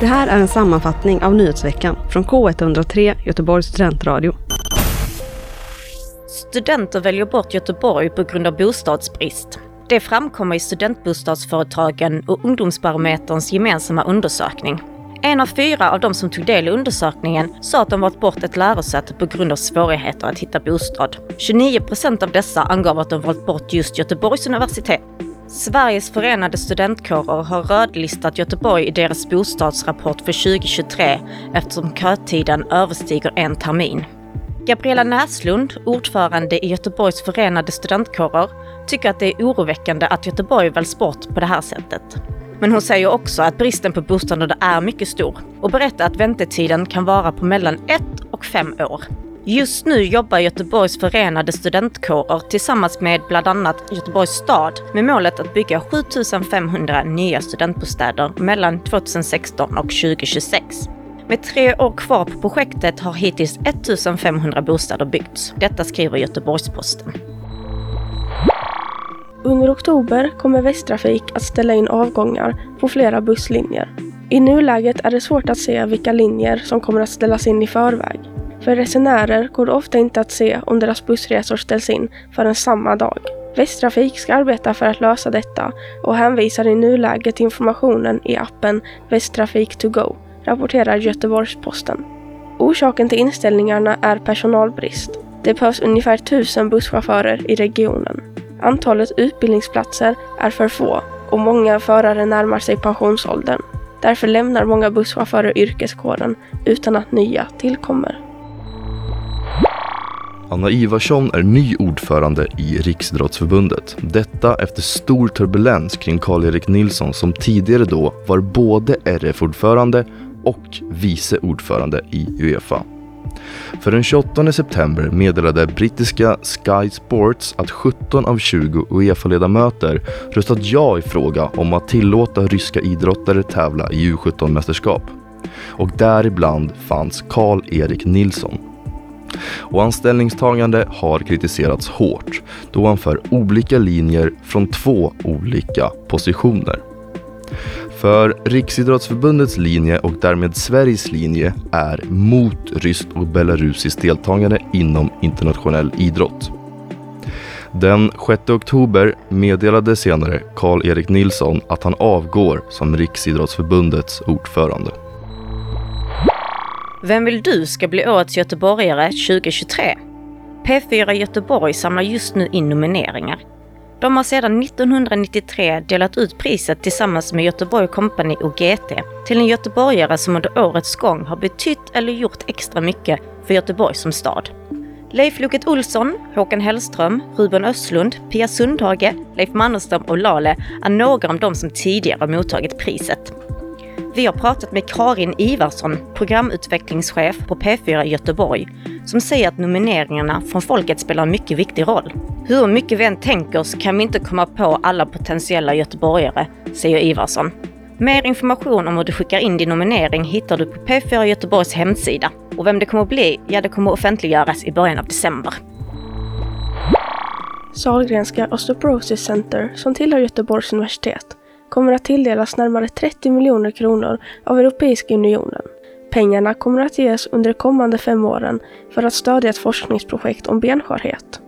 Det här är en sammanfattning av nyhetsveckan från K103 Göteborgs studentradio. Studenter väljer bort Göteborg på grund av bostadsbrist. Det framkommer i studentbostadsföretagen och Ungdomsbarometerns gemensamma undersökning. En av fyra av de som tog del i undersökningen sa att de valt bort ett lärosäte på grund av svårigheter att hitta bostad. 29 procent av dessa angav att de valt bort just Göteborgs universitet. Sveriges förenade studentkårer har rödlistat Göteborg i deras bostadsrapport för 2023 eftersom kötiden överstiger en termin. Gabriella Näslund, ordförande i Göteborgs förenade studentkårer, tycker att det är oroväckande att Göteborg väljs bort på det här sättet. Men hon säger också att bristen på bostäder är mycket stor och berättar att väntetiden kan vara på mellan ett och fem år. Just nu jobbar Göteborgs förenade studentkårer tillsammans med bland annat Göteborgs stad med målet att bygga 7500 nya studentbostäder mellan 2016 och 2026. Med tre år kvar på projektet har hittills 1500 bostäder byggts. Detta skriver Göteborgs-Posten. Under oktober kommer Västtrafik att ställa in avgångar på flera busslinjer. I nuläget är det svårt att se vilka linjer som kommer att ställas in i förväg. För resenärer går det ofta inte att se om deras bussresor ställs in förrän samma dag. Västtrafik ska arbeta för att lösa detta och hänvisar i nuläget till informationen i appen Västtrafik to go, rapporterar Göteborgs-Posten. Orsaken till inställningarna är personalbrist. Det behövs ungefär tusen busschaufförer i regionen. Antalet utbildningsplatser är för få och många förare närmar sig pensionsåldern. Därför lämnar många busschaufförer yrkeskåren utan att nya tillkommer. Anna Ivarsson är ny ordförande i Riksidrottsförbundet. Detta efter stor turbulens kring Karl-Erik Nilsson som tidigare då var både RF-ordförande och vice ordförande i Uefa. För den 28 september meddelade brittiska Sky Sports att 17 av 20 Uefa-ledamöter röstat ja i fråga om att tillåta ryska idrottare tävla i U17-mästerskap. Och däribland fanns Karl-Erik Nilsson. Och hans ställningstagande har kritiserats hårt då han för olika linjer från två olika positioner. För Riksidrottsförbundets linje och därmed Sveriges linje är mot ryskt och belarusiskt deltagande inom internationell idrott. Den 6 oktober meddelade senare Karl-Erik Nilsson att han avgår som Riksidrottsförbundets ordförande. Vem vill du ska bli årets göteborgare 2023? P4 Göteborg samlar just nu in nomineringar. De har sedan 1993 delat ut priset tillsammans med Göteborg Company och GT till en göteborgare som under årets gång har betytt eller gjort extra mycket för Göteborg som stad. Leif Loket Olsson, Håkan Hellström, Ruben Östlund, Pia Sundhage, Leif Mannerström och Lale är några av de som tidigare har mottagit priset. Vi har pratat med Karin Ivarsson, programutvecklingschef på P4 Göteborg, som säger att nomineringarna från folket spelar en mycket viktig roll. Hur mycket vi än tänker så kan vi inte komma på alla potentiella göteborgare, säger Ivarsson. Mer information om hur du skickar in din nominering hittar du på P4 Göteborgs hemsida. Och vem det kommer att bli, ja det kommer att offentliggöras i början av december. Sahlgrenska Osteoporosis Center, som tillhör Göteborgs universitet, kommer att tilldelas närmare 30 miljoner kronor av Europeiska unionen. Pengarna kommer att ges under de kommande fem åren för att stödja ett forskningsprojekt om benskörhet.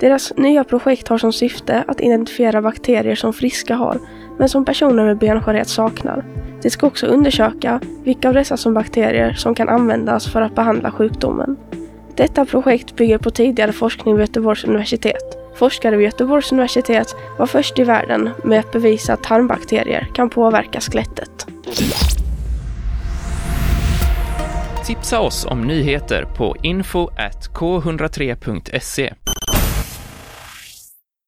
Deras nya projekt har som syfte att identifiera bakterier som friska har, men som personer med benskörhet saknar. De ska också undersöka vilka av dessa som bakterier som kan användas för att behandla sjukdomen. Detta projekt bygger på tidigare forskning vid Göteborgs universitet. Forskare vid Göteborgs universitet var först i världen med att bevisa att tarmbakterier kan påverka skelettet. Tipsa oss om nyheter på info.k103.se